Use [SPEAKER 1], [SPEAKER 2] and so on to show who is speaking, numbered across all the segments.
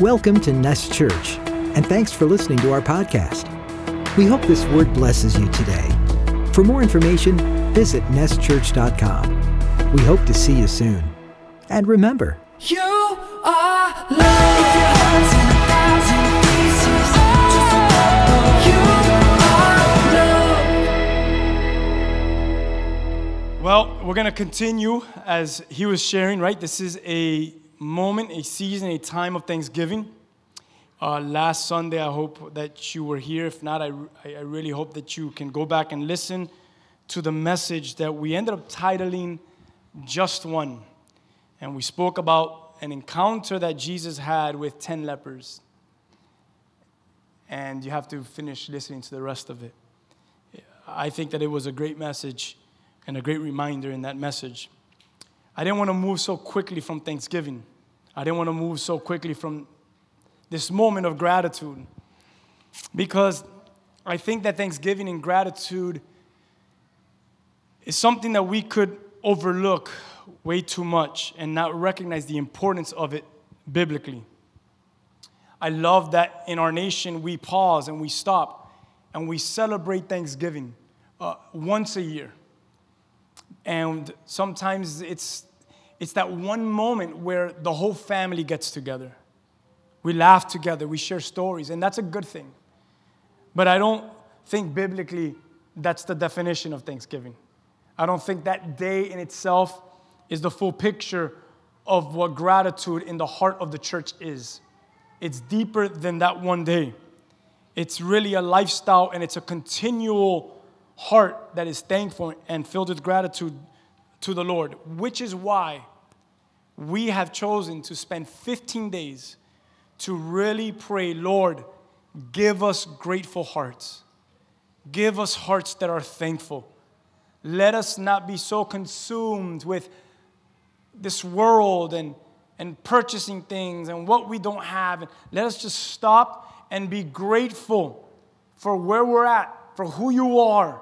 [SPEAKER 1] Welcome to Nest Church, and thanks for listening to our podcast. We hope this word blesses you today. For more information, visit nestchurch.com. We hope to see you soon. And remember,
[SPEAKER 2] You are loved. If your heart's in a thousand pieces, just remember you are loved.
[SPEAKER 3] Well, we're going to continue as he was sharing, right? This is a moment, a season, a time of Thanksgiving. Uh, last Sunday, I hope that you were here. If not, I, I really hope that you can go back and listen to the message that we ended up titling Just One. And we spoke about an encounter that Jesus had with 10 lepers. And you have to finish listening to the rest of it. I think that it was a great message and a great reminder in that message. I didn't want to move so quickly from Thanksgiving. I didn't want to move so quickly from this moment of gratitude because I think that Thanksgiving and gratitude is something that we could overlook way too much and not recognize the importance of it biblically. I love that in our nation we pause and we stop and we celebrate Thanksgiving uh, once a year. And sometimes it's, it's that one moment where the whole family gets together. We laugh together, we share stories, and that's a good thing. But I don't think biblically that's the definition of Thanksgiving. I don't think that day in itself is the full picture of what gratitude in the heart of the church is. It's deeper than that one day. It's really a lifestyle and it's a continual heart that is thankful and filled with gratitude to the Lord, which is why we have chosen to spend 15 days to really pray, Lord, give us grateful hearts. Give us hearts that are thankful. Let us not be so consumed with this world and, and purchasing things and what we don't have. And let us just stop and be grateful for where we're at, for who you are,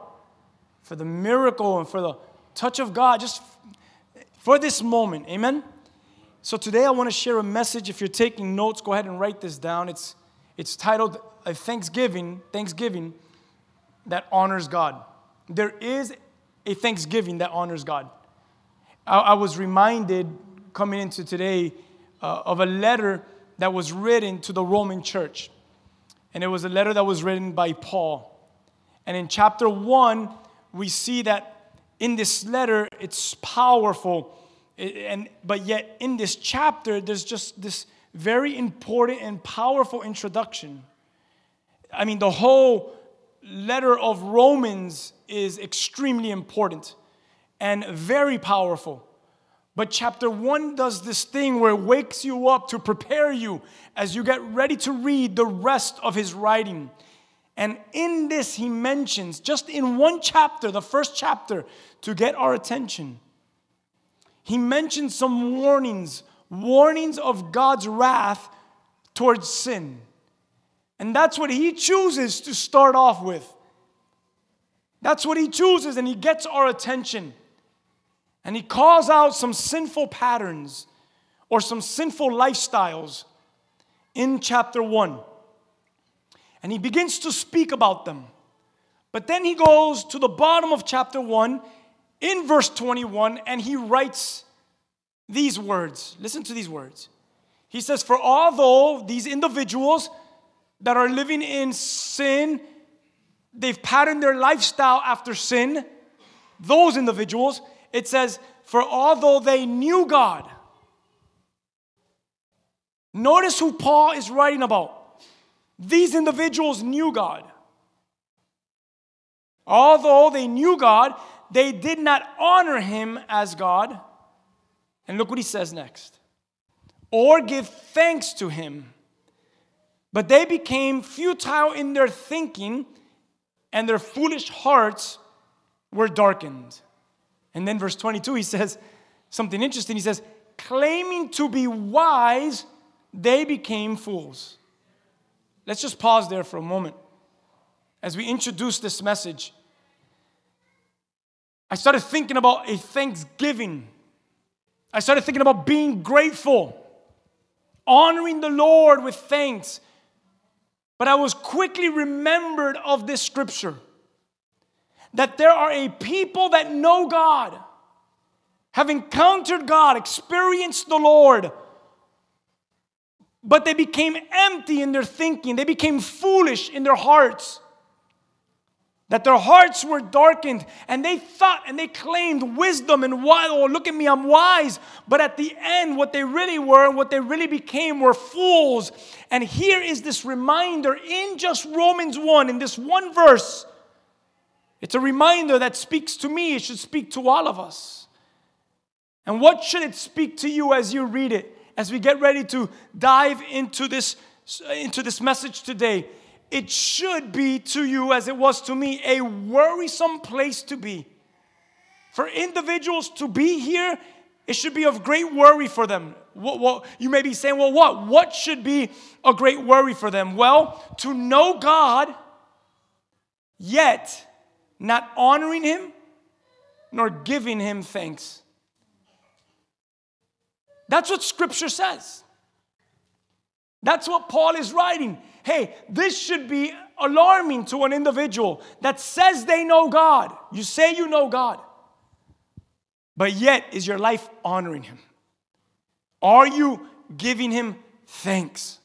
[SPEAKER 3] for the miracle and for the touch of God, just for this moment. Amen? So today I want to share a message. If you're taking notes, go ahead and write this down. It's, it's titled a Thanksgiving, Thanksgiving that honors God. There is a Thanksgiving that honors God. I, I was reminded coming into today uh, of a letter that was written to the Roman church. And it was a letter that was written by Paul. And in chapter one, we see that in this letter, it's powerful. And, but yet, in this chapter, there's just this very important and powerful introduction. I mean, the whole letter of Romans is extremely important and very powerful. But chapter one does this thing where it wakes you up to prepare you as you get ready to read the rest of his writing. And in this, he mentions, just in one chapter, the first chapter, to get our attention, he mentions some warnings, warnings of God's wrath towards sin. And that's what he chooses to start off with. That's what he chooses, and he gets our attention. And he calls out some sinful patterns or some sinful lifestyles in chapter 1. And he begins to speak about them. But then he goes to the bottom of chapter 1 in verse 21 and he writes these words. Listen to these words. He says, For although these individuals that are living in sin, they've patterned their lifestyle after sin, those individuals, it says, For although they knew God, notice who Paul is writing about. These individuals knew God. Although they knew God, they did not honor him as God. And look what he says next or give thanks to him. But they became futile in their thinking, and their foolish hearts were darkened. And then, verse 22, he says something interesting. He says, claiming to be wise, they became fools. Let's just pause there for a moment as we introduce this message. I started thinking about a thanksgiving. I started thinking about being grateful. honoring the Lord with thanks. But I was quickly remembered of this scripture that there are a people that know God, have encountered God, experienced the Lord, but they became empty in their thinking, they became foolish in their hearts. That their hearts were darkened and they thought and they claimed wisdom and why, oh, look at me, I'm wise. But at the end, what they really were, and what they really became, were fools. And here is this reminder in just Romans 1, in this one verse. It's a reminder that speaks to me, it should speak to all of us. And what should it speak to you as you read it? As we get ready to dive into this, into this message today, it should be to you, as it was to me, a worrisome place to be. For individuals to be here, it should be of great worry for them. What, what, you may be saying, well, what? What should be a great worry for them? Well, to know God, yet not honoring Him nor giving Him thanks. That's what Scripture says. That's what Paul is writing. Hey, this should be alarming to an individual that says they know God. You say you know God, but yet is your life honoring Him? Are you giving Him thanks?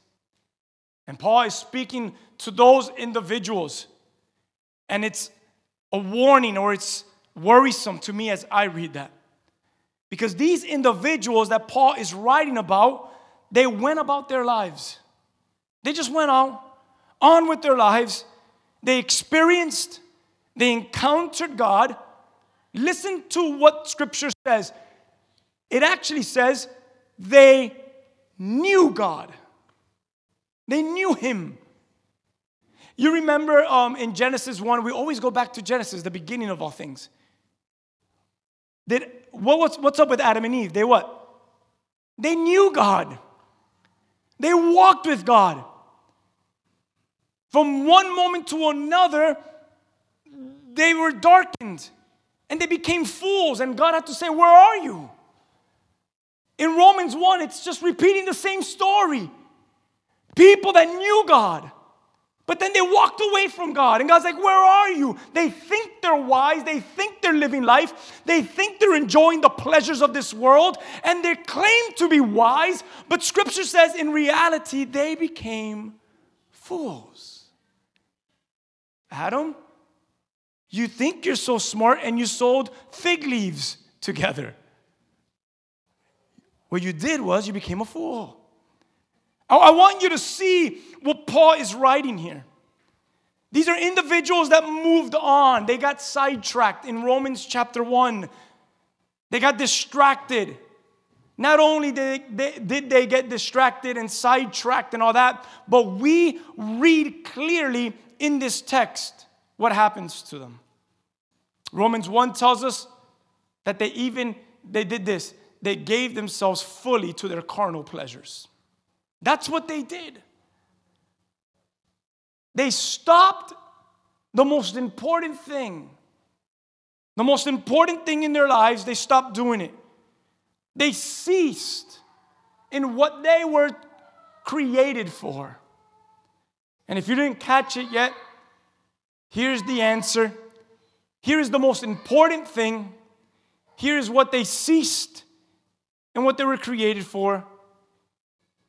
[SPEAKER 3] And Paul is speaking to those individuals, and it's a warning or it's worrisome to me as I read that. Because these individuals that Paul is writing about, they went about their lives. They just went on, on with their lives. They experienced, they encountered God. Listen to what scripture says. It actually says they knew God, they knew Him. You remember um, in Genesis 1, we always go back to Genesis, the beginning of all things. Did, what was, what's up with Adam and Eve? They what? They knew God. They walked with God. From one moment to another, they were darkened and they became fools, and God had to say, Where are you? In Romans 1, it's just repeating the same story. People that knew God but then they walked away from God. And God's like, Where are you? They think they're wise. They think they're living life. They think they're enjoying the pleasures of this world. And they claim to be wise. But scripture says in reality, they became fools. Adam, you think you're so smart and you sold fig leaves together. What you did was you became a fool. I want you to see what Paul is writing here. These are individuals that moved on. They got sidetracked in Romans chapter 1. They got distracted. Not only did they, get distracted and sidetracked and all that, but we read clearly in this text what happens to them. Romans 1 tells us that they even they did this. They gave themselves fully to their carnal pleasures. That's what they did. They stopped the most important thing. The most important thing in their lives, they stopped doing it. They ceased in what they were created for. And if you didn't catch it yet, here's the answer. Here is the most important thing. Here is what they ceased and what they were created for.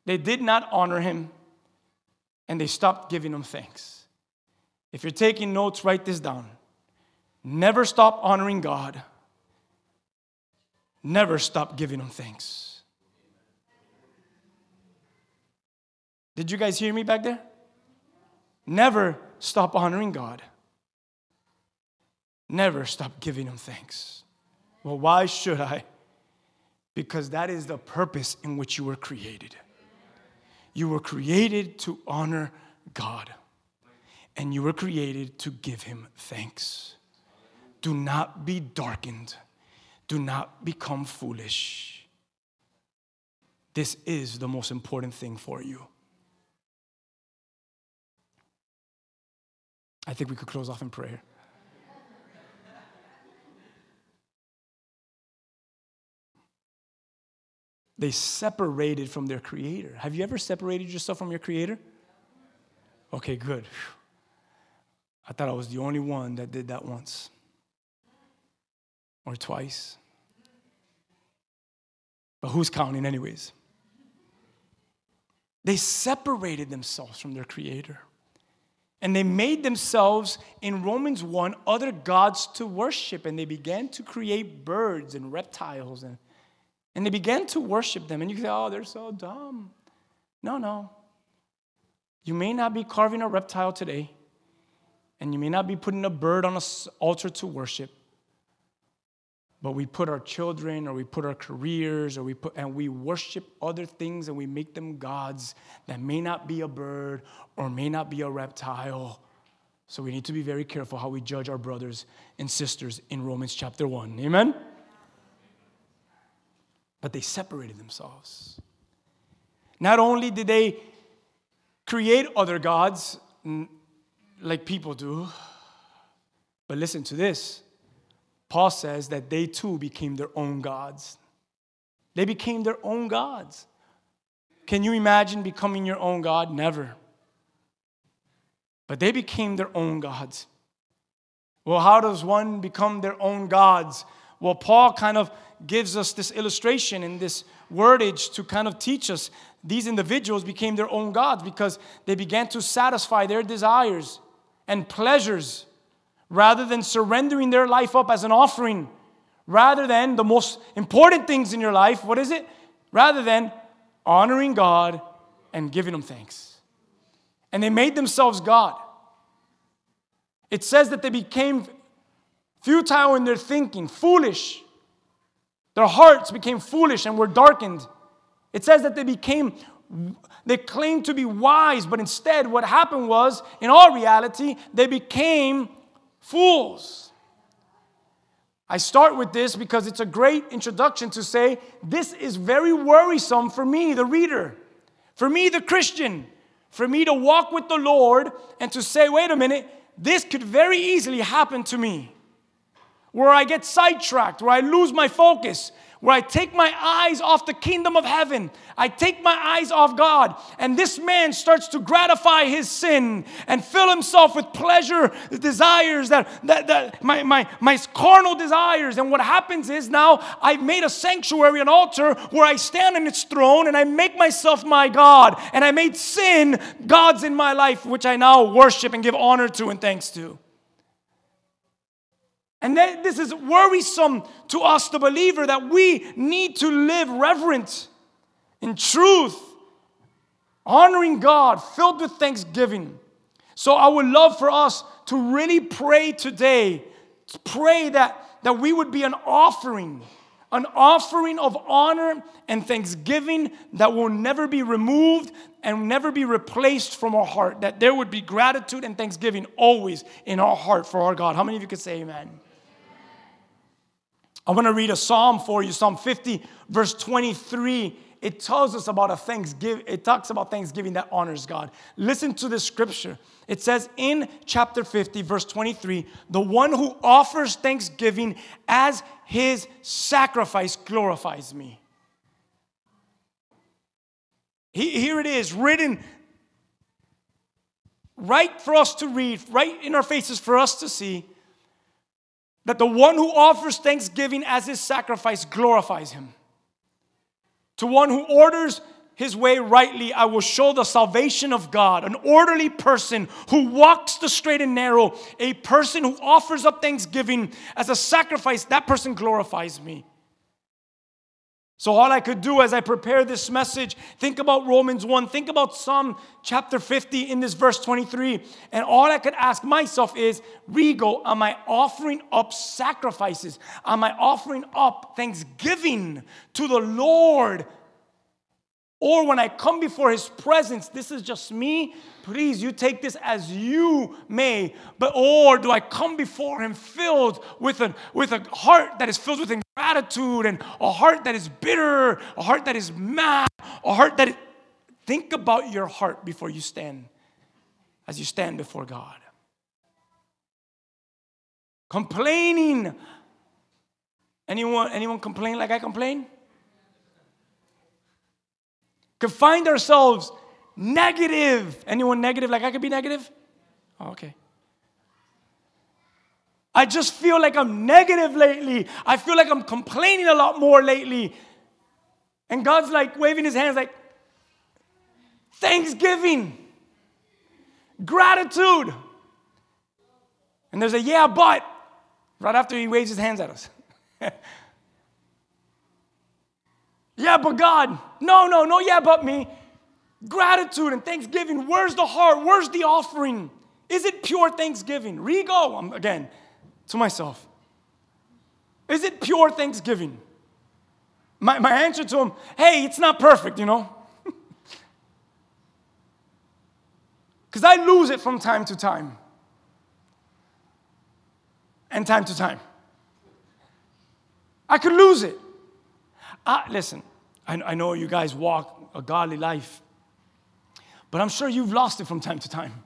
[SPEAKER 3] They did not honor him and they stopped giving him thanks. If you're taking notes, write this down. Never stop honoring God. Never stop giving him thanks. Did you guys hear me back there? Never stop honoring God. Never stop giving him thanks. Well, why should I? Because that is the purpose in which you were created. You were created to honor God, and you were created to give Him thanks. Do not be darkened, do not become foolish. This is the most important thing for you. I think we could close off in prayer. They separated from their creator. Have you ever separated yourself from your creator? Okay, good. I thought I was the only one that did that once or twice. But who's counting, anyways? They separated themselves from their creator. And they made themselves, in Romans 1, other gods to worship. And they began to create birds and reptiles. And, and they began to worship them. And you say, oh, they're so dumb. No, no. You may not be carving a reptile today, and you may not be putting a bird on an altar to worship, but we put our children or we put our careers or we put and we worship other things and we make them gods that may not be a bird or may not be a reptile. So we need to be very careful how we judge our brothers and sisters in Romans chapter 1. Amen? But they separated themselves. Not only did they create other gods like people do, but listen to this Paul says that they too became their own gods. They became their own gods. Can you imagine becoming your own God? Never. But they became their own gods. Well, how does one become their own gods? Well, Paul kind of gives us this illustration and this wordage to kind of teach us these individuals became their own gods because they began to satisfy their desires and pleasures rather than surrendering their life up as an offering, rather than the most important things in your life, what is it? Rather than honoring God and giving Him thanks. And they made themselves God. It says that they became futile in their thinking, foolish. Their hearts became foolish and were darkened. It says that they became, they claimed to be wise, but instead, what happened was, in all reality, they became fools. I start with this because it's a great introduction to say this is very worrisome for me, the reader, for me, the Christian, for me to walk with the Lord and to say, wait a minute, this could very easily happen to me. Where I get sidetracked, where I lose my focus, where I take my eyes off the kingdom of heaven. I take my eyes off God. And this man starts to gratify his sin and fill himself with pleasure, desires that, that, that my, my, my carnal desires. And what happens is now I've made a sanctuary, an altar where I stand on its throne and I make myself my God. And I made sin gods in my life, which I now worship and give honor to and thanks to. And this is worrisome to us, the believer, that we need to live reverent in truth, honoring God, filled with thanksgiving. So I would love for us to really pray today, to pray that, that we would be an offering, an offering of honor and thanksgiving that will never be removed and never be replaced from our heart. That there would be gratitude and thanksgiving always in our heart for our God. How many of you could say amen? I want to read a psalm for you, Psalm 50, verse 23. It tells us about a thanksgiving, it talks about thanksgiving that honors God. Listen to this scripture. It says in chapter 50, verse 23, the one who offers thanksgiving as his sacrifice glorifies me. Here it is, written right for us to read, right in our faces for us to see that the one who offers thanksgiving as his sacrifice glorifies him. To one who orders his way rightly, I will show the salvation of God. An orderly person who walks the straight and narrow, a person who offers up thanksgiving as a sacrifice, that person glorifies me. So, all I could do as I prepare this message, think about Romans 1, think about Psalm chapter 50 in this verse 23. And all I could ask myself is, Rigo, am I offering up sacrifices? Am I offering up thanksgiving to the Lord or when I come before his presence, this is just me. Please, you take this as you may. But or do I come before him filled with a, with a heart that is filled with ingratitude and a heart that is bitter, a heart that is mad, a heart that is, think about your heart before you stand, as you stand before God. Complaining. Anyone, anyone complain like I complain? could find ourselves negative. Anyone negative? Like I could be negative? Oh, okay. I just feel like I'm negative lately. I feel like I'm complaining a lot more lately. And God's like waving his hands, like, thanksgiving, gratitude. And there's a yeah, but right after he waves his hands at us. yeah, but God. No, no, no, yeah, but me. Gratitude and thanksgiving. Where's the heart? Where's the offering? Is it pure thanksgiving? Rigo, I'm, um, again, to myself. Is it pure thanksgiving? My, my answer to him, hey, it's not perfect, you know? Because I lose it from time to time. And time to time. I could lose it. Uh, listen, I, I know you guys walk a godly life, but I'm sure you've lost it from time to time.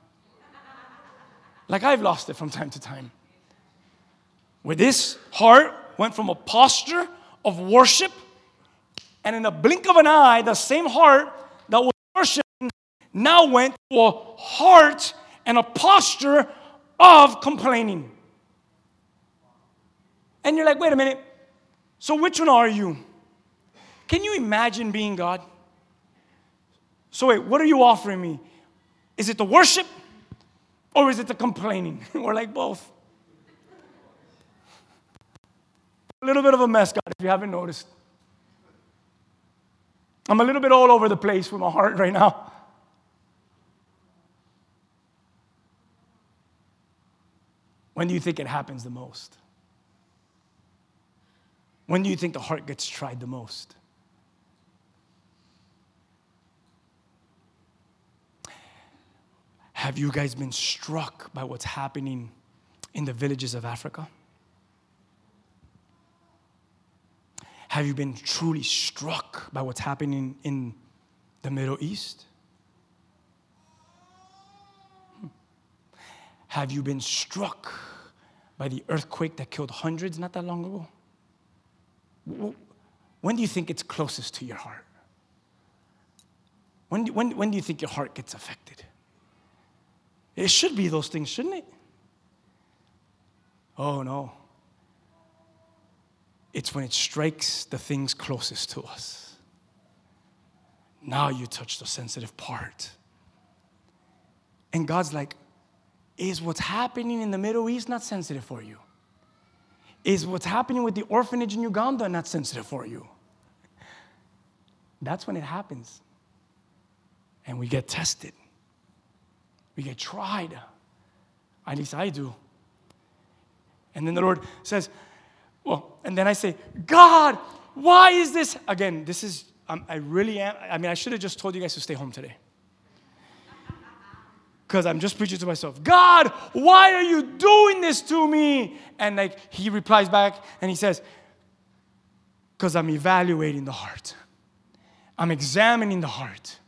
[SPEAKER 3] Like I've lost it from time to time. Where this heart went from a posture of worship, and in a blink of an eye, the same heart that was worshiping now went to a heart and a posture of complaining. And you're like, wait a minute, so which one are you? Can you imagine being God? So, wait, what are you offering me? Is it the worship or is it the complaining? We're like both. A little bit of a mess, God, if you haven't noticed. I'm a little bit all over the place with my heart right now. When do you think it happens the most? When do you think the heart gets tried the most? Have you guys been struck by what's happening in the villages of Africa? Have you been truly struck by what's happening in the Middle East? Hmm. Have you been struck by the earthquake that killed hundreds not that long ago? When do you think it's closest to your heart? When do, when, when do you think your heart gets affected? It should be those things, shouldn't it? Oh, no. It's when it strikes the things closest to us. Now you touch the sensitive part. And God's like, is what's happening in the Middle East not sensitive for you? Is what's happening with the orphanage in Uganda not sensitive for you? That's when it happens. And we get tested, we get tried. At least I do. And then the Lord says, Well, and then I say, God, why is this? Again, this is, um, I really am. I mean, I should have just told you guys to stay home today because I'm just preaching to myself. God, why are you doing this to me? And like he replies back and he says, because I'm evaluating the heart. I'm examining the heart.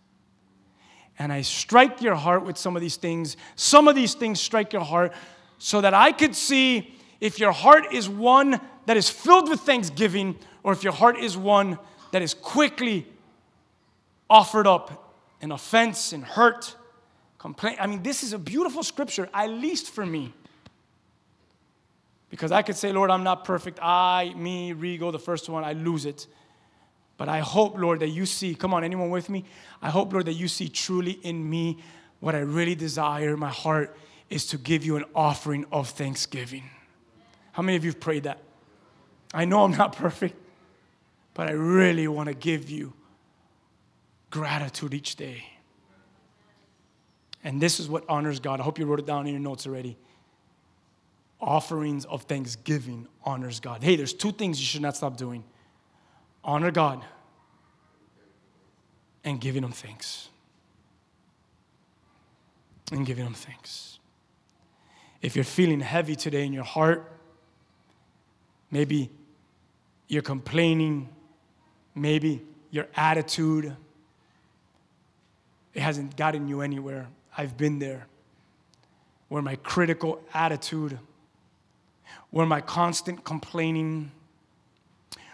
[SPEAKER 3] And I strike your heart with some of these things. Some of these things strike your heart so that I could see if your heart is one that is filled with thanksgiving or if your heart is one that is quickly offered up in offense and hurt complain. I mean, this is a beautiful scripture, at least for me. Because I could say, Lord, I'm not perfect. I, me, Rigo, the first one, I lose it. But I hope, Lord, that you see, come on, anyone with me? I hope, Lord, that you see truly in me what I really desire. My heart is to give you an offering of thanksgiving. How many of you have prayed that? I know I'm not perfect, but I really want to give you gratitude each day. And this is what honors God. I hope you wrote it down in your notes already. Offerings of thanksgiving honors God. Hey, there's two things you should not stop doing honor God and giving Him thanks. And giving Him thanks. If you're feeling heavy today in your heart, maybe you're complaining, maybe your attitude, it hasn't gotten you anywhere. I've been there, where my critical attitude, where my constant complaining,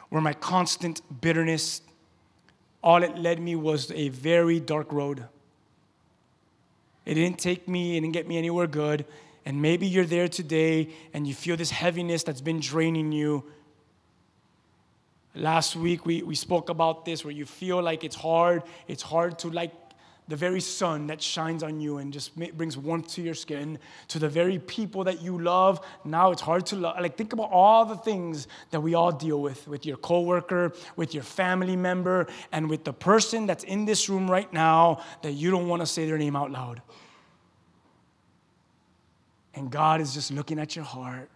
[SPEAKER 3] where my constant bitterness all it led me was a very dark road. It didn't take me, it didn't get me anywhere good. And maybe you're there today and you feel this heaviness that's been draining you. Last week we, we spoke about this where you feel like it's hard. It's hard to like the very sun that shines on you and just brings warmth to your skin, to the very people that you love. Now it's hard to love. Like, think about all the things that we all deal with with your coworker, with your family member, and with the person that's in this room right now that you don't want to say their name out loud. And God is just looking at your heart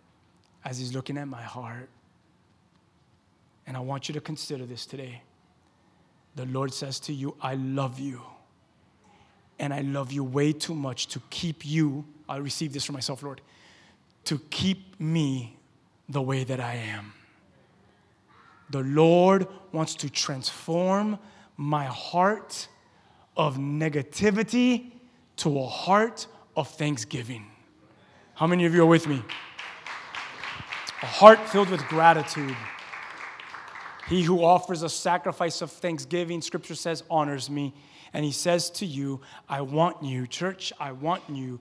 [SPEAKER 3] as He's looking at my heart. And I want you to consider this today. The Lord says to you, I love you. And I love you way too much to keep you, I receive this from myself, Lord, to keep me the way that I am. The Lord wants to transform my heart of negativity to a heart of thanksgiving. How many of you are with me? A heart filled with gratitude. He who offers a sacrifice of thanksgiving, scripture says, honors me. And he says to you, I want you, church, I want you,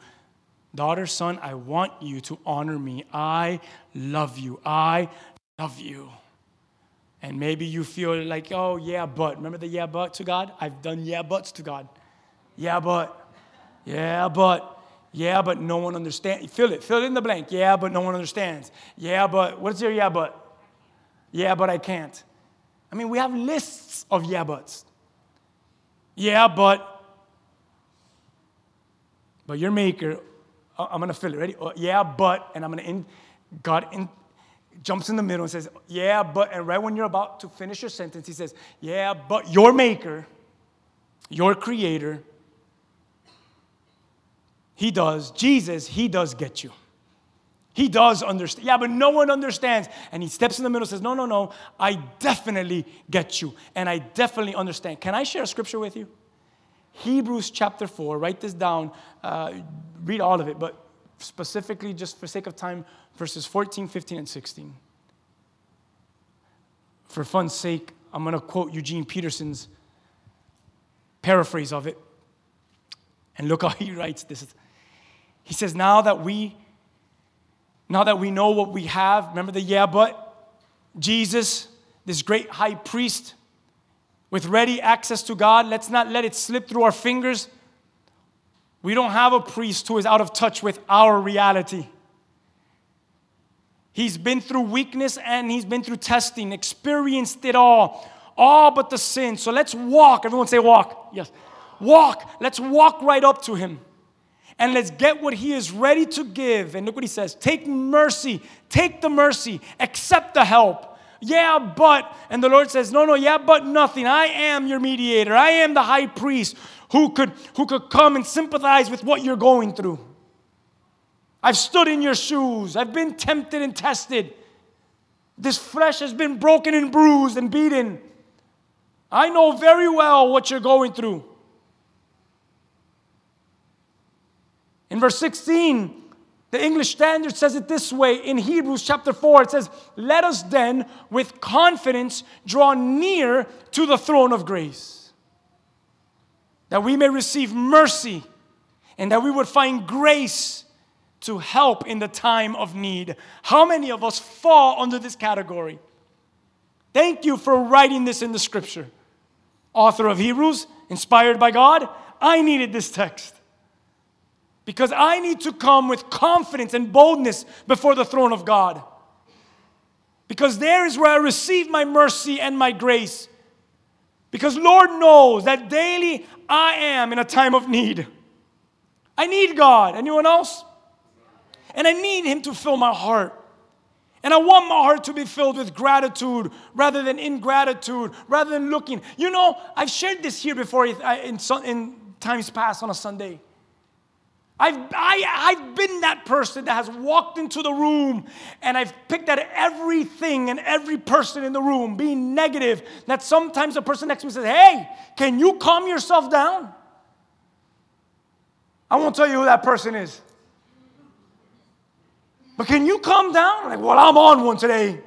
[SPEAKER 3] daughter, son, I want you to honor me. I love you. I love you. And maybe you feel like, oh, yeah, but. Remember the yeah, but to God? I've done yeah, buts to God. Yeah, but. Yeah, but. Yeah, but no one understands. Fill it. Fill in the blank. Yeah, but no one understands. Yeah, but. What's your yeah, but? Yeah, but I can't. I mean, we have lists of yeah, buts. Yeah, but. But your maker, uh, I'm gonna fill it. Ready? Uh, yeah, but, and I'm gonna in. God in, jumps in the middle and says, Yeah, but, and right when you're about to finish your sentence, he says, Yeah, but your maker, your creator, he does, Jesus, he does get you. He does understand. Yeah, but no one understands. And he steps in the middle and says, No, no, no, I definitely get you. And I definitely understand. Can I share a scripture with you? Hebrews chapter 4, write this down, uh, read all of it, but specifically, just for sake of time, verses 14, 15, and 16. For fun's sake, I'm going to quote Eugene Peterson's paraphrase of it. And look how he writes this. He says, Now that we now that we know what we have, remember the yeah, but Jesus, this great high priest with ready access to God, let's not let it slip through our fingers. We don't have a priest who is out of touch with our reality. He's been through weakness and he's been through testing, experienced it all, all but the sin. So let's walk. Everyone say, walk. Yes. Walk. Let's walk right up to him and let's get what he is ready to give. And look what he says take mercy, take the mercy, accept the help. Yeah, but, and the Lord says, No, no, yeah, but nothing. I am your mediator. I am the high priest who could, who could come and sympathize with what you're going through. I've stood in your shoes, I've been tempted and tested. This flesh has been broken and bruised and beaten. I know very well what you're going through. In verse 16, the English Standard says it this way in Hebrews chapter 4 it says, Let us then with confidence draw near to the throne of grace, that we may receive mercy and that we would find grace to help in the time of need. How many of us fall under this category? Thank you for writing this in the scripture. Author of Hebrews, inspired by God, I needed this text because I need to come with confidence and boldness before the throne of God. Because there is where I receive my mercy and my grace. Because Lord knows that daily I am in a time of need. I need God. Anyone else? And I need Him to fill my heart. And I want my heart to be filled with gratitude rather than ingratitude, rather than looking. You know, I've shared this here before in, times past on a Sunday. I've, I, I've been that person that has walked into the room and I've picked at everything and every person in the room being negative. That sometimes the person next to me says, Hey, can you calm yourself down? I won't tell you who that person is. But can you calm down? I'm like, well, I'm on one today.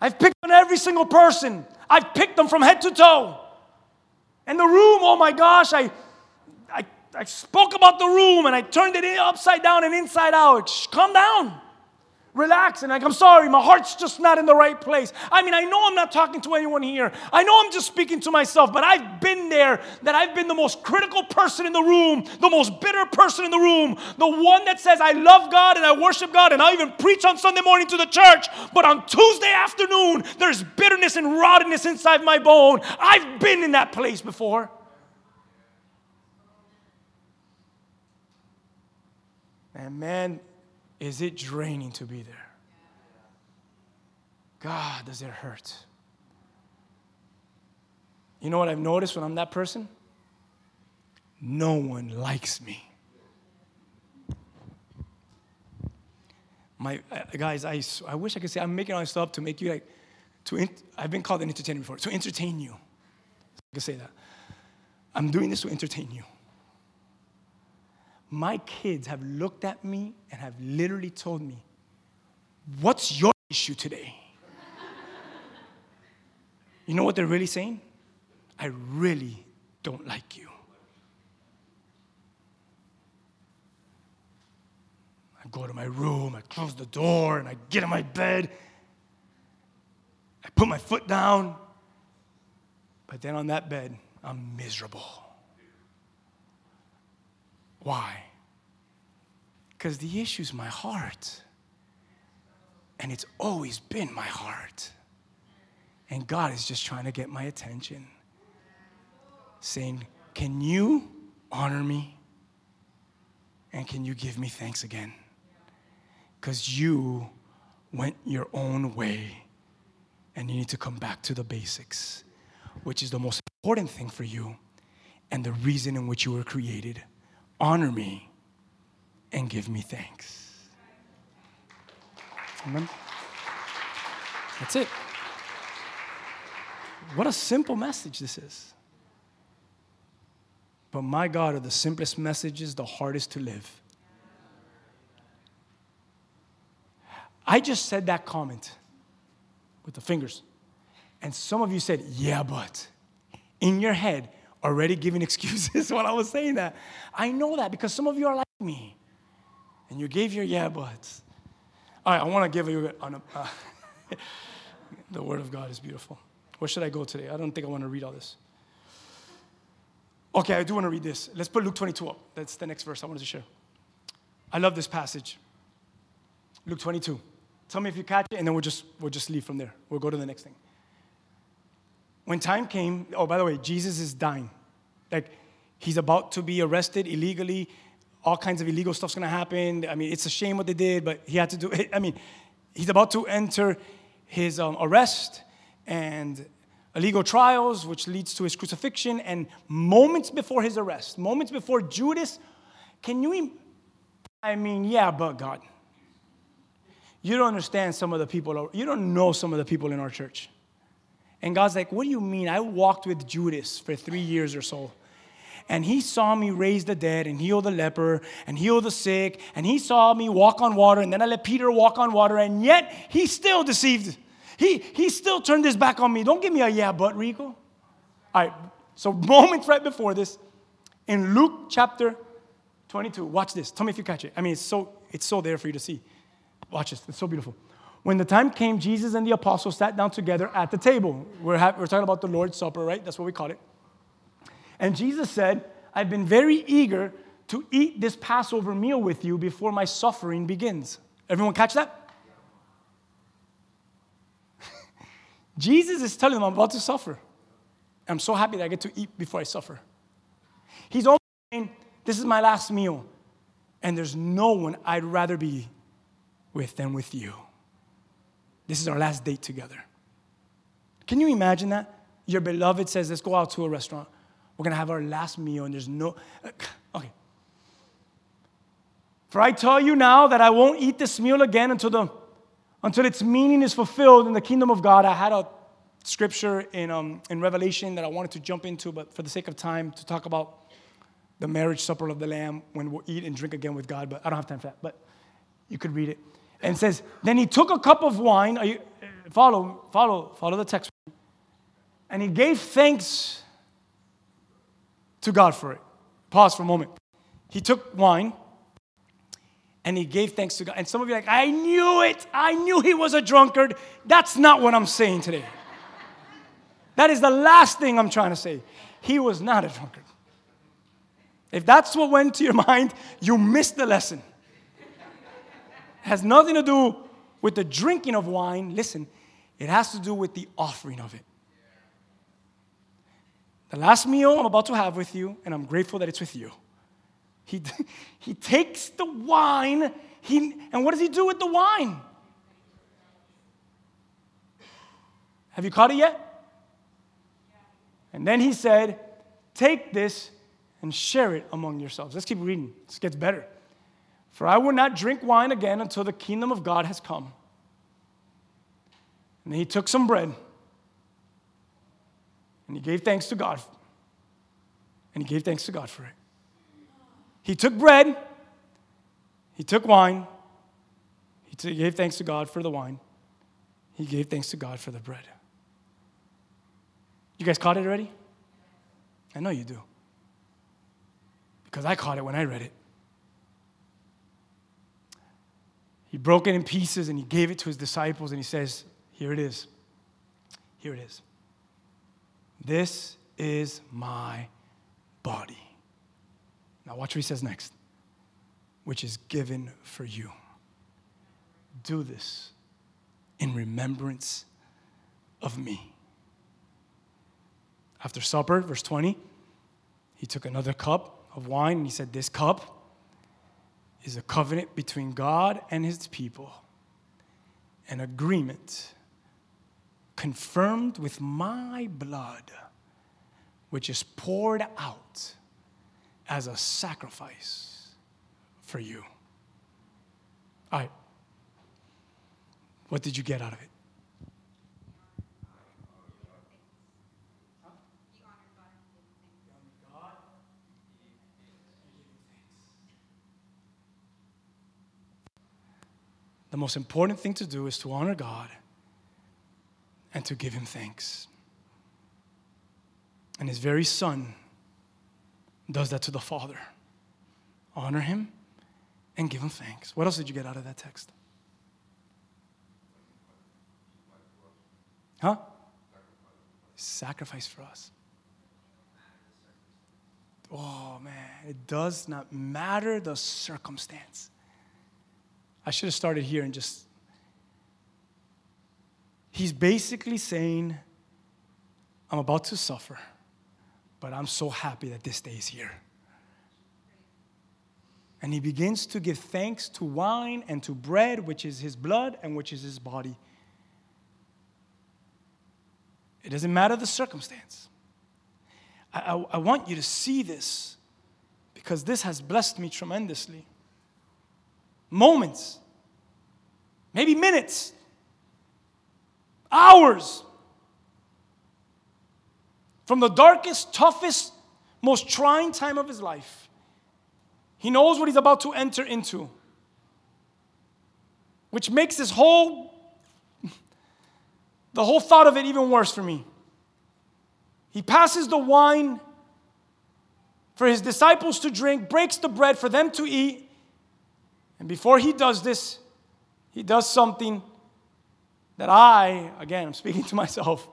[SPEAKER 3] I've picked on every single person. I've picked them from head to toe. And the room, oh my gosh, I, I, I spoke about the room and I turned it upside down and inside out. Shh, calm down. Relax. And like, I'm sorry, my heart's just not in the right place. I mean, I know I'm not talking to anyone here. I know I'm just speaking to myself, but I've been there that I've been the most critical person in the room, the most bitter person in the room, the one that says, I love God and I worship God and I even preach on Sunday morning to the church, but on Tuesday afternoon, there's bitterness and rottenness inside my bone. I've been in that place before. And man, is it draining to be there? God, does it hurt? You know what I've noticed when I'm that person? No one likes me. My uh, guys, I wish I could say I'm making all this stuff to make you like to. ent- I've been called an entertainer before to entertain you. I could say that. I'm doing this to entertain you. My kids have looked at me and have literally told me, What's your issue today? you know what they're really saying? I really don't like you. I go to my room, I close the door, and I get in my bed. I put my foot down. But then on that bed, I'm miserable. Why? Because the issue is my heart. And it's always been my heart. And God is just trying to get my attention, saying, Can you honor me? And can you give me thanks again? Because you went your own way and you need to come back to the basics, which is the most important thing for you and the reason in which you were created. Honor me and give me thanks. Amen. That's it. What a simple message this is. But my God, are the simplest messages the hardest to live. I just said that comment with the fingers. And some of you said, yeah, but in your head, already giving excuses while I was saying that. I know that because some of you are like me. And you gave your yeah, buts. All right, I want to give you an, uh, the word of God is beautiful. Where should I go today? I don't think I want to read all this. Okay, I do want to read this. Let's put Luke 22 up. That's the next verse I wanted to share. I love this passage. Luke 22. Tell me if you catch it, and then we'll just, we'll just leave from there. We'll go to the next thing. When time came, oh, by the way, Jesus is dying. Like, he's about to be arrested illegally. All kinds of illegal stuff's gonna happen. I mean, it's a shame what they did, but he had to do it. I mean, he's about to enter his um, arrest and illegal trials, which leads to his crucifixion. And moments before his arrest, moments before Judas, can you? I mean, yeah, but God. You don't understand some of the people, you don't know some of the people in our church. And God's like, What do you mean? I walked with Judas for three years or so. And he saw me raise the dead and heal the leper and heal the sick. And he saw me walk on water. And then I let Peter walk on water. And yet he still deceived. He, he still turned his back on me. Don't give me a yeah, but Rigo. All right. So, moments right before this, in Luke chapter 22, watch this. Tell me if you catch it. I mean, it's so, it's so there for you to see. Watch this. It's so beautiful. When the time came, Jesus and the apostles sat down together at the table. We're, ha- we're talking about the Lord's Supper, right? That's what we call it. And Jesus said, I've been very eager to eat this Passover meal with you before my suffering begins. Everyone catch that? Jesus is telling them, I'm about to suffer. I'm so happy that I get to eat before I suffer. He's almost saying, This is my last meal, and there's no one I'd rather be with than with you. This is our last date together. Can you imagine that? Your beloved says, Let's go out to a restaurant. We're gonna have our last meal, and there's no. Okay. For I tell you now that I won't eat this meal again until, the, until its meaning is fulfilled in the kingdom of God. I had a scripture in, um, in Revelation that I wanted to jump into, but for the sake of time, to talk about the marriage supper of the Lamb when we'll eat and drink again with God, but I don't have time for that. But you could read it. And says, Then he took a cup of wine. You, follow, follow, follow the text. And he gave thanks to God for it. Pause for a moment. He took wine and he gave thanks to God. And some of you are like, I knew it. I knew he was a drunkard. That's not what I'm saying today. That is the last thing I'm trying to say. He was not a drunkard. If that's what went to your mind, you missed the lesson. Has nothing to do with the drinking of wine. Listen, it has to do with the offering of it. The last meal I'm about to have with you, and I'm grateful that it's with you. He, he takes the wine, he, and what does he do with the wine? Have you caught it yet? And then he said, Take this and share it among yourselves. Let's keep reading. This gets better. For I will not drink wine again until the kingdom of God has come. And he took some bread and he gave thanks to God. And he gave thanks to God for it. He took bread, he took wine, he t- gave thanks to God for the wine, he gave thanks to God for the bread. You guys caught it already? I know you do. Because I caught it when I read it. He broke it in pieces and he gave it to his disciples and he says, Here it is. Here it is. This is my body. Now, watch what he says next, which is given for you. Do this in remembrance of me. After supper, verse 20, he took another cup of wine and he said, This cup is a covenant between God and his people, an agreement confirmed with my blood, which is poured out as a sacrifice for you. All right. What did you get out of it? The most important thing to do is to honor God and to give Him thanks. And His very Son does that to the Father. Honor Him and give Him thanks. What else did you get out of that text? Huh? Sacrifice for us. Oh man, it does not matter the circumstance. I should have started here and just. He's basically saying, I'm about to suffer, but I'm so happy that this day is here. And he begins to give thanks to wine and to bread, which is his blood and which is his body. It doesn't matter the circumstance. I, I, I want you to see this because this has blessed me tremendously moments, maybe minutes, hours from the darkest, toughest, most trying time of his life. He knows what he's about to enter into, which makes this whole the whole thought of it even worse for me. He passes the wine for his disciples to drink, breaks the bread for them to eat, and before he does this, he does something that I, again, I'm speaking to myself,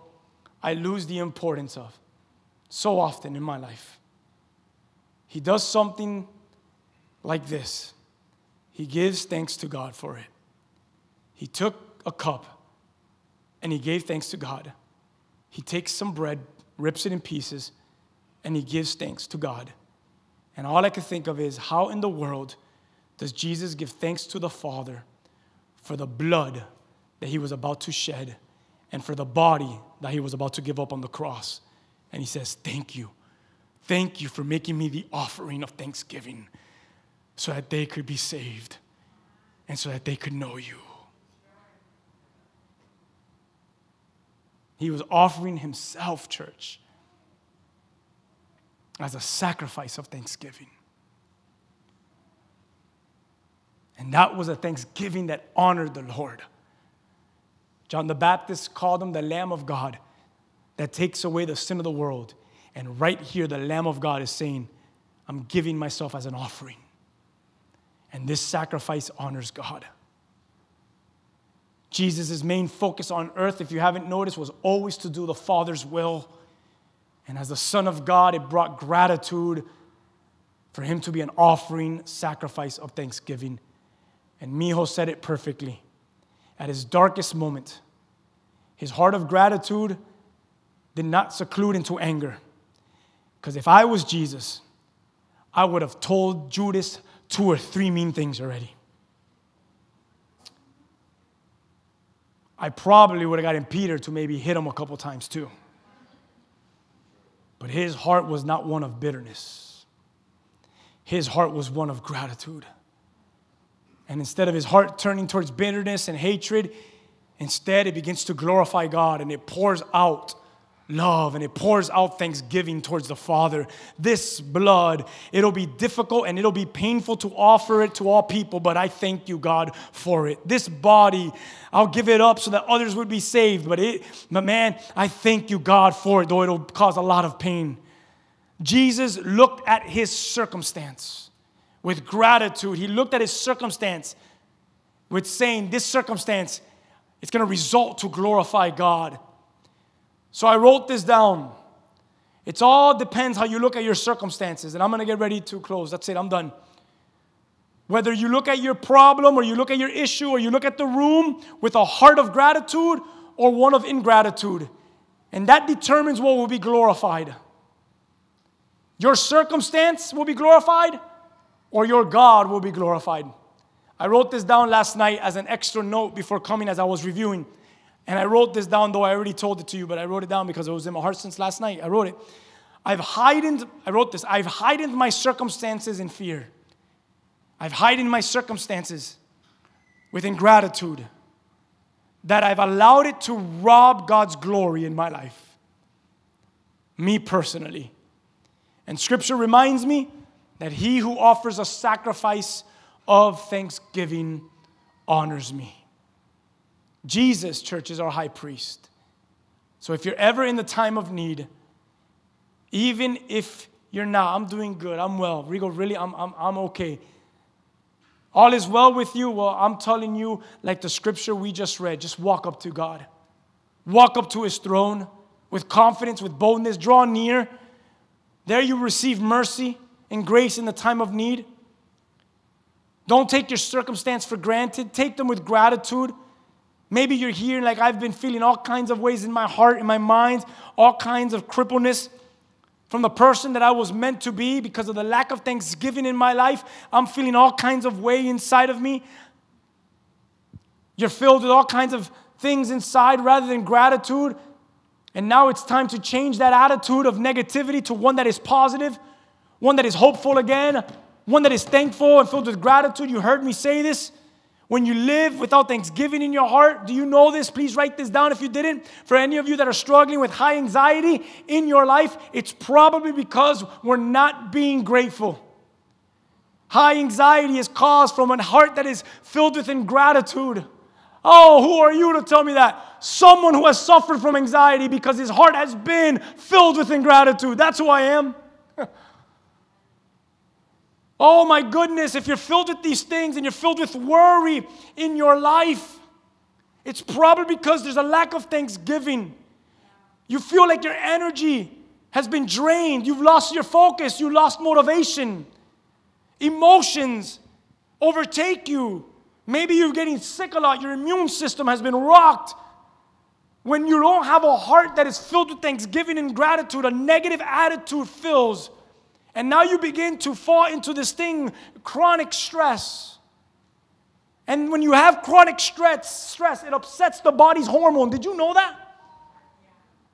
[SPEAKER 3] I lose the importance of so often in my life. He does something like this He gives thanks to God for it. He took a cup and he gave thanks to God. He takes some bread, rips it in pieces, and he gives thanks to God. And all I can think of is how in the world does Jesus give thanks to the Father for the blood that he was about to shed and for the body that he was about to give up on the cross? And he says, Thank you. Thank you for making me the offering of thanksgiving so that they could be saved and so that they could know you. He was offering himself, church, as a sacrifice of thanksgiving. And that was a thanksgiving that honored the Lord. John the Baptist called him the Lamb of God that takes away the sin of the world. And right here, the Lamb of God is saying, I'm giving myself as an offering. And this sacrifice honors God. Jesus' main focus on earth, if you haven't noticed, was always to do the Father's will. And as the Son of God, it brought gratitude for him to be an offering sacrifice of thanksgiving. And Miho said it perfectly. At his darkest moment, his heart of gratitude did not seclude into anger. Because if I was Jesus, I would have told Judas two or three mean things already. I probably would have gotten Peter to maybe hit him a couple times too. But his heart was not one of bitterness, his heart was one of gratitude. And instead of his heart turning towards bitterness and hatred, instead it begins to glorify God and it pours out love and it pours out thanksgiving towards the Father. This blood, it'll be difficult and it'll be painful to offer it to all people, but I thank you, God, for it. This body, I'll give it up so that others would be saved, but it, but man, I thank you, God, for it, though it'll cause a lot of pain. Jesus looked at his circumstance with gratitude. He looked at his circumstance with saying, This circumstance, it's going to result to glorify God. So I wrote this down. It all depends how you look at your circumstances. And I'm going to get ready to close. That's it, I'm done. Whether you look at your problem or you look at your issue or you look at the room with a heart of gratitude or one of ingratitude. And that determines what will be glorified. Your circumstance will be glorified or your God will be glorified. I wrote this down last night as an extra note before coming as I was reviewing. And I wrote this down, though I already told it to you, but I wrote it down because it was in my heart since last night. I wrote it. I've heightened, I wrote this, I've heightened my circumstances in fear. I've heightened my circumstances with ingratitude that I've allowed it to rob God's glory in my life. Me personally. And scripture reminds me that he who offers a sacrifice of thanksgiving honors me. Jesus, church, is our high priest. So if you're ever in the time of need, even if you're not, I'm doing good, I'm well. Rigo, really, I'm, I'm, I'm okay. All is well with you. Well, I'm telling you, like the scripture we just read, just walk up to God. Walk up to his throne with confidence, with boldness. Draw near. There you receive mercy and grace in the time of need. Don't take your circumstance for granted, take them with gratitude. Maybe you're here like I've been feeling all kinds of ways in my heart, in my mind, all kinds of crippleness from the person that I was meant to be because of the lack of thanksgiving in my life. I'm feeling all kinds of way inside of me. You're filled with all kinds of things inside rather than gratitude. And now it's time to change that attitude of negativity to one that is positive, one that is hopeful again, one that is thankful and filled with gratitude. You heard me say this. When you live without thanksgiving in your heart, do you know this? Please write this down if you didn't. For any of you that are struggling with high anxiety in your life, it's probably because we're not being grateful. High anxiety is caused from a heart that is filled with ingratitude. Oh, who are you to tell me that? Someone who has suffered from anxiety because his heart has been filled with ingratitude. That's who I am. Oh my goodness, if you're filled with these things and you're filled with worry in your life, it's probably because there's a lack of thanksgiving. You feel like your energy has been drained. You've lost your focus. You lost motivation. Emotions overtake you. Maybe you're getting sick a lot. Your immune system has been rocked. When you don't have a heart that is filled with thanksgiving and gratitude, a negative attitude fills and now you begin to fall into this thing, chronic stress. And when you have chronic stress, stress, it upsets the body's hormone. Did you know that?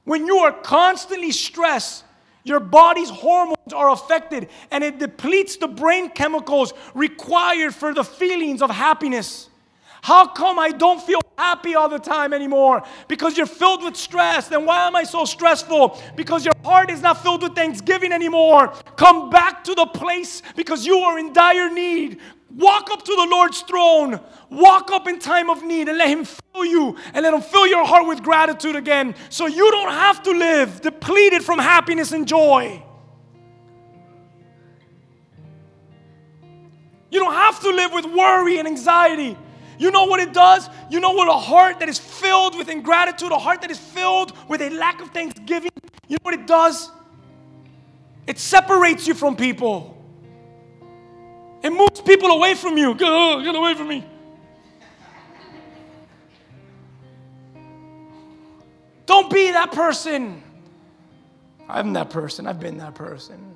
[SPEAKER 3] When you are constantly stressed, your body's hormones are affected and it depletes the brain chemicals required for the feelings of happiness. How come I don't feel happy all the time anymore? Because you're filled with stress. Then why am I so stressful? Because your heart is not filled with thanksgiving anymore. Come back to the place because you are in dire need. Walk up to the Lord's throne. Walk up in time of need and let Him fill you and let Him fill your heart with gratitude again so you don't have to live depleted from happiness and joy. You don't have to live with worry and anxiety. You know what it does? You know what a heart that is filled with ingratitude, a heart that is filled with a lack of thanksgiving, you know what it does? It separates you from people. It moves people away from you. Get, uh, get away from me. Don't be that person. I'm that person. I've been that person.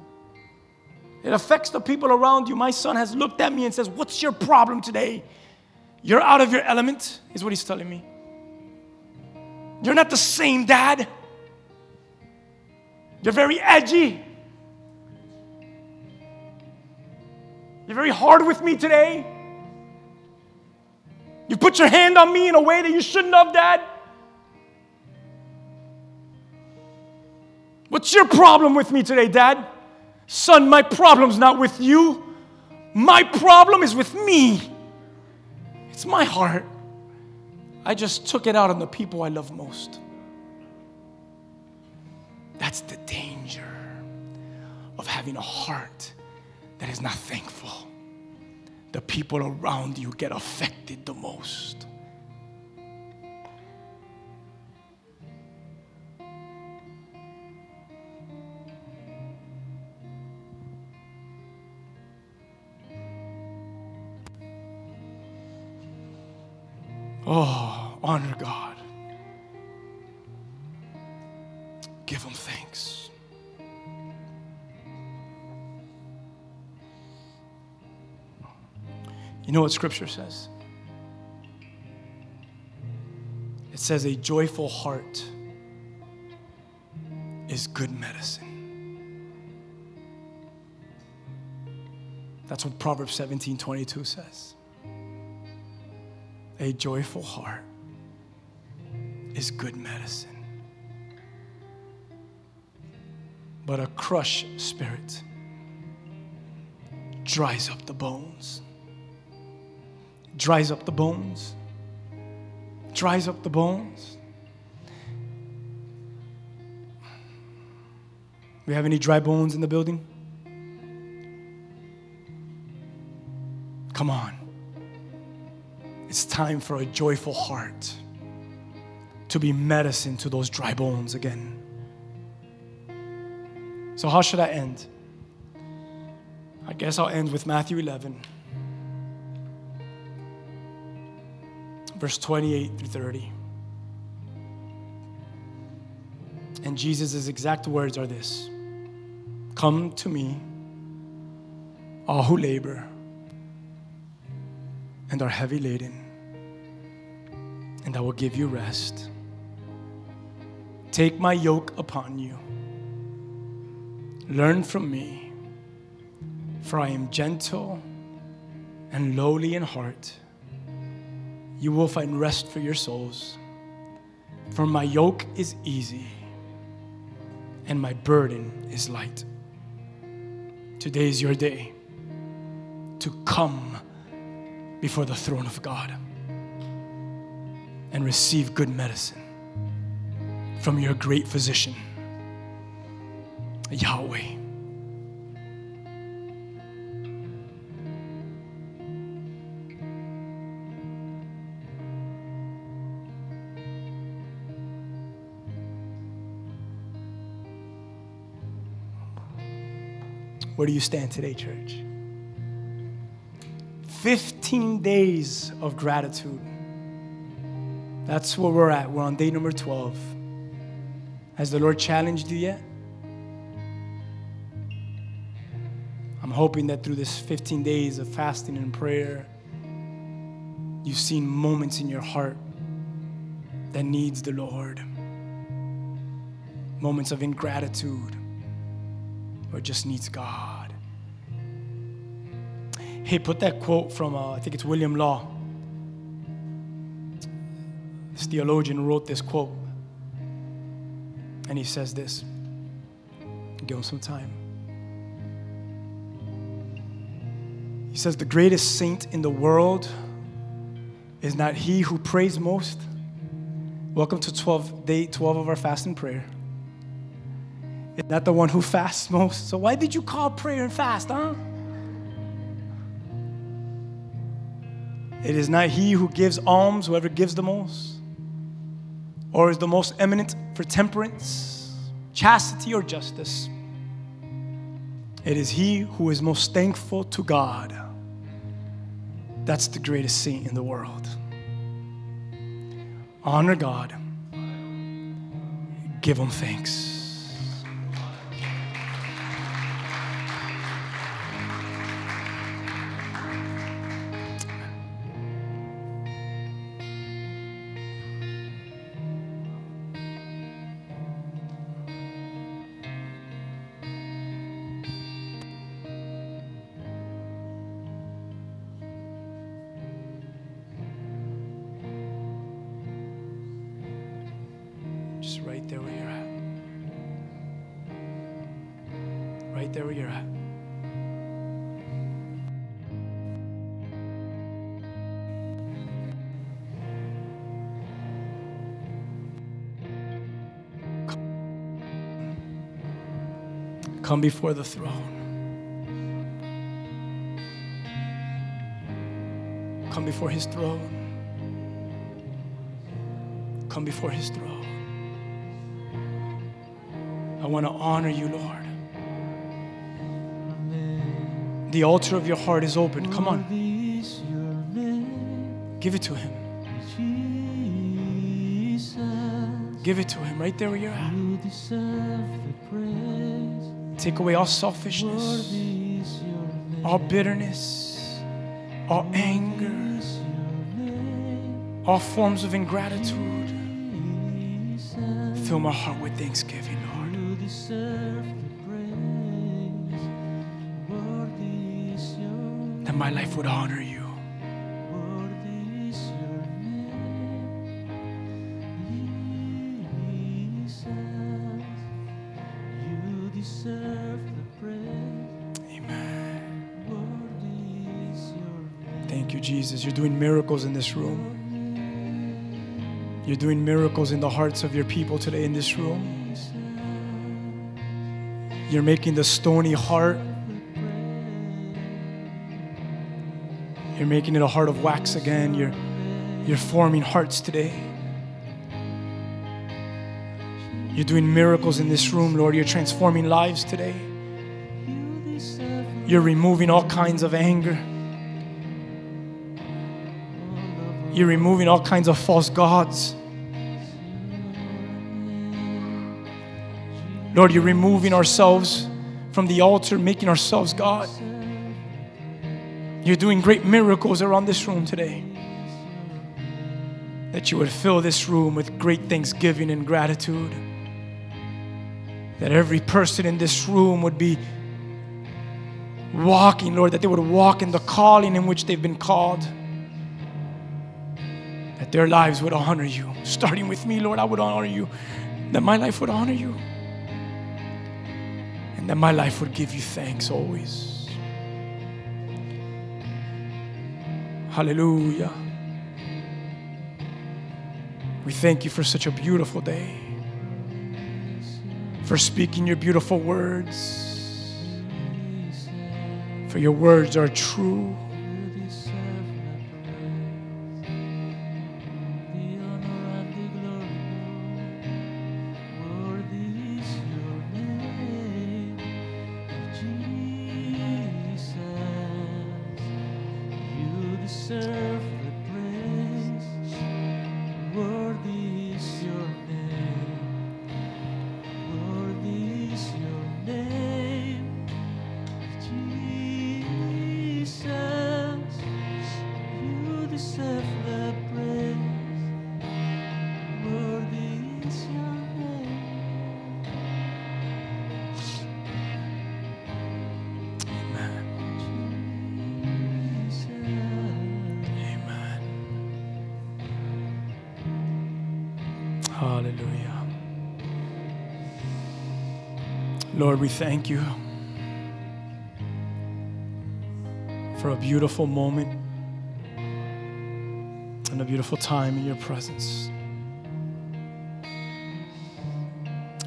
[SPEAKER 3] It affects the people around you. My son has looked at me and says, What's your problem today? You're out of your element, is what he's telling me. You're not the same dad. You're very edgy. You're very hard with me today. You put your hand on me in a way that you shouldn't have, Dad. What's your problem with me today, Dad? Son, my problem's not with you. My problem is with me. It's my heart. I just took it out on the people I love most. That's the danger of having a heart that is not thankful. The people around you get affected the most. Oh, honor God. Give Him thanks. You know what Scripture says? It says, a joyful heart is good medicine. That's what Proverbs 17 22 says. A joyful heart is good medicine. But a crushed spirit dries up the bones. Dries up the bones. Dries up the bones. We have any dry bones in the building? Come on. It's time for a joyful heart to be medicine to those dry bones again. So, how should I end? I guess I'll end with Matthew 11, verse 28 through 30. And Jesus' exact words are this Come to me, all who labor and are heavy laden, and I will give you rest. Take my yoke upon you. Learn from me, for I am gentle and lowly in heart. You will find rest for your souls. For my yoke is easy and my burden is light. Today is your day to come before the throne of God and receive good medicine from your great physician, Yahweh. Where do you stand today, church? 15 days of gratitude. That's where we're at. We're on day number 12. Has the Lord challenged you yet? I'm hoping that through this 15 days of fasting and prayer, you've seen moments in your heart that needs the Lord. Moments of ingratitude or just needs God. Hey, put that quote from, uh, I think it's William Law. Theologian wrote this quote. And he says this. Give him some time. He says, The greatest saint in the world is not he who prays most. Welcome to 12, day 12 of our fast and prayer. It's not the one who fasts most. So, why did you call prayer and fast, huh? It is not he who gives alms, whoever gives the most, or is the most eminent for temperance, chastity, or justice. It is he who is most thankful to God. That's the greatest saint in the world. Honor God, give him thanks. Right there where you're at. Come before the throne. Come before his throne. Come before his throne. I want to honor you, Lord. The altar of your heart is open. Come on. Give it to him. Give it to him right there where you're at. Take away all selfishness, all bitterness, all anger, all forms of ingratitude. Fill my heart with thanksgiving, Lord. My life would honor you. Amen. Thank you, Jesus. You're doing miracles in this room. You're doing miracles in the hearts of your people today in this room. You're making the stony heart, you're making it a heart of wax again. You're, you're forming hearts today. You're doing miracles in this room, Lord. You're transforming lives today. You're removing all kinds of anger. You're removing all kinds of false gods. Lord, you're removing ourselves from the altar, making ourselves God. You're doing great miracles around this room today. That you would fill this room with great thanksgiving and gratitude. That every person in this room would be walking, Lord, that they would walk in the calling in which they've been called. That their lives would honor you. Starting with me, Lord, I would honor you. That my life would honor you. And that my life would give you thanks always. Hallelujah. We thank you for such a beautiful day, for speaking your beautiful words, for your words are true. Lord, we thank you for a beautiful moment and a beautiful time in your presence.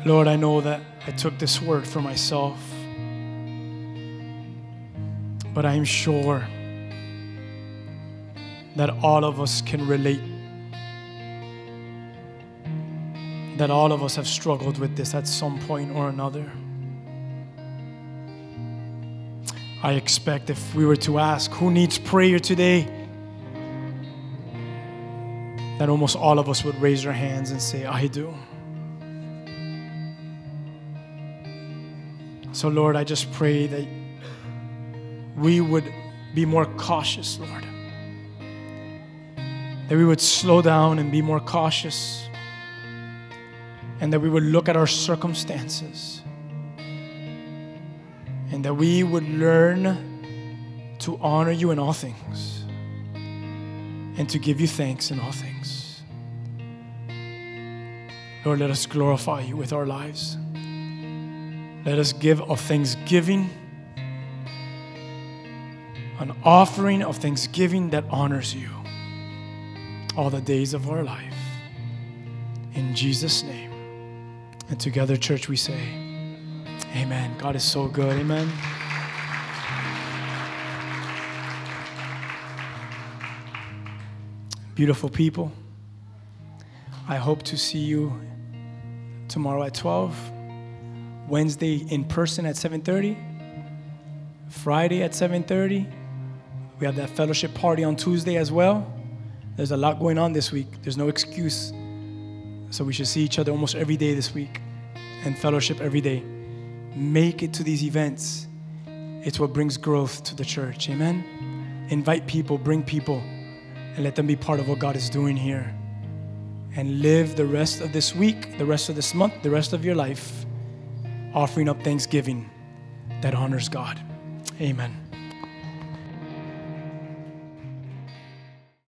[SPEAKER 3] Lord, I know that I took this word for myself, but I am sure that all of us can relate. That all of us have struggled with this at some point or another. I expect if we were to ask who needs prayer today, that almost all of us would raise our hands and say, I do. So, Lord, I just pray that we would be more cautious, Lord. That we would slow down and be more cautious. And that we would look at our circumstances. And that we would learn to honor you in all things and to give you thanks in all things. Lord, let us glorify you with our lives. Let us give of thanksgiving, an offering of thanksgiving that honors you all the days of our life. In Jesus' name. And together, church, we say, Amen. God is so good. Amen. Beautiful people. I hope to see you tomorrow at 12, Wednesday in person at 7:30, Friday at 7:30. We have that fellowship party on Tuesday as well. There's a lot going on this week. There's no excuse. So we should see each other almost every day this week and fellowship every day. Make it to these events. It's what brings growth to the church. Amen. Invite people, bring people, and let them be part of what God is doing here. And live the rest of this week, the rest of this month, the rest of your life offering up thanksgiving that honors God. Amen.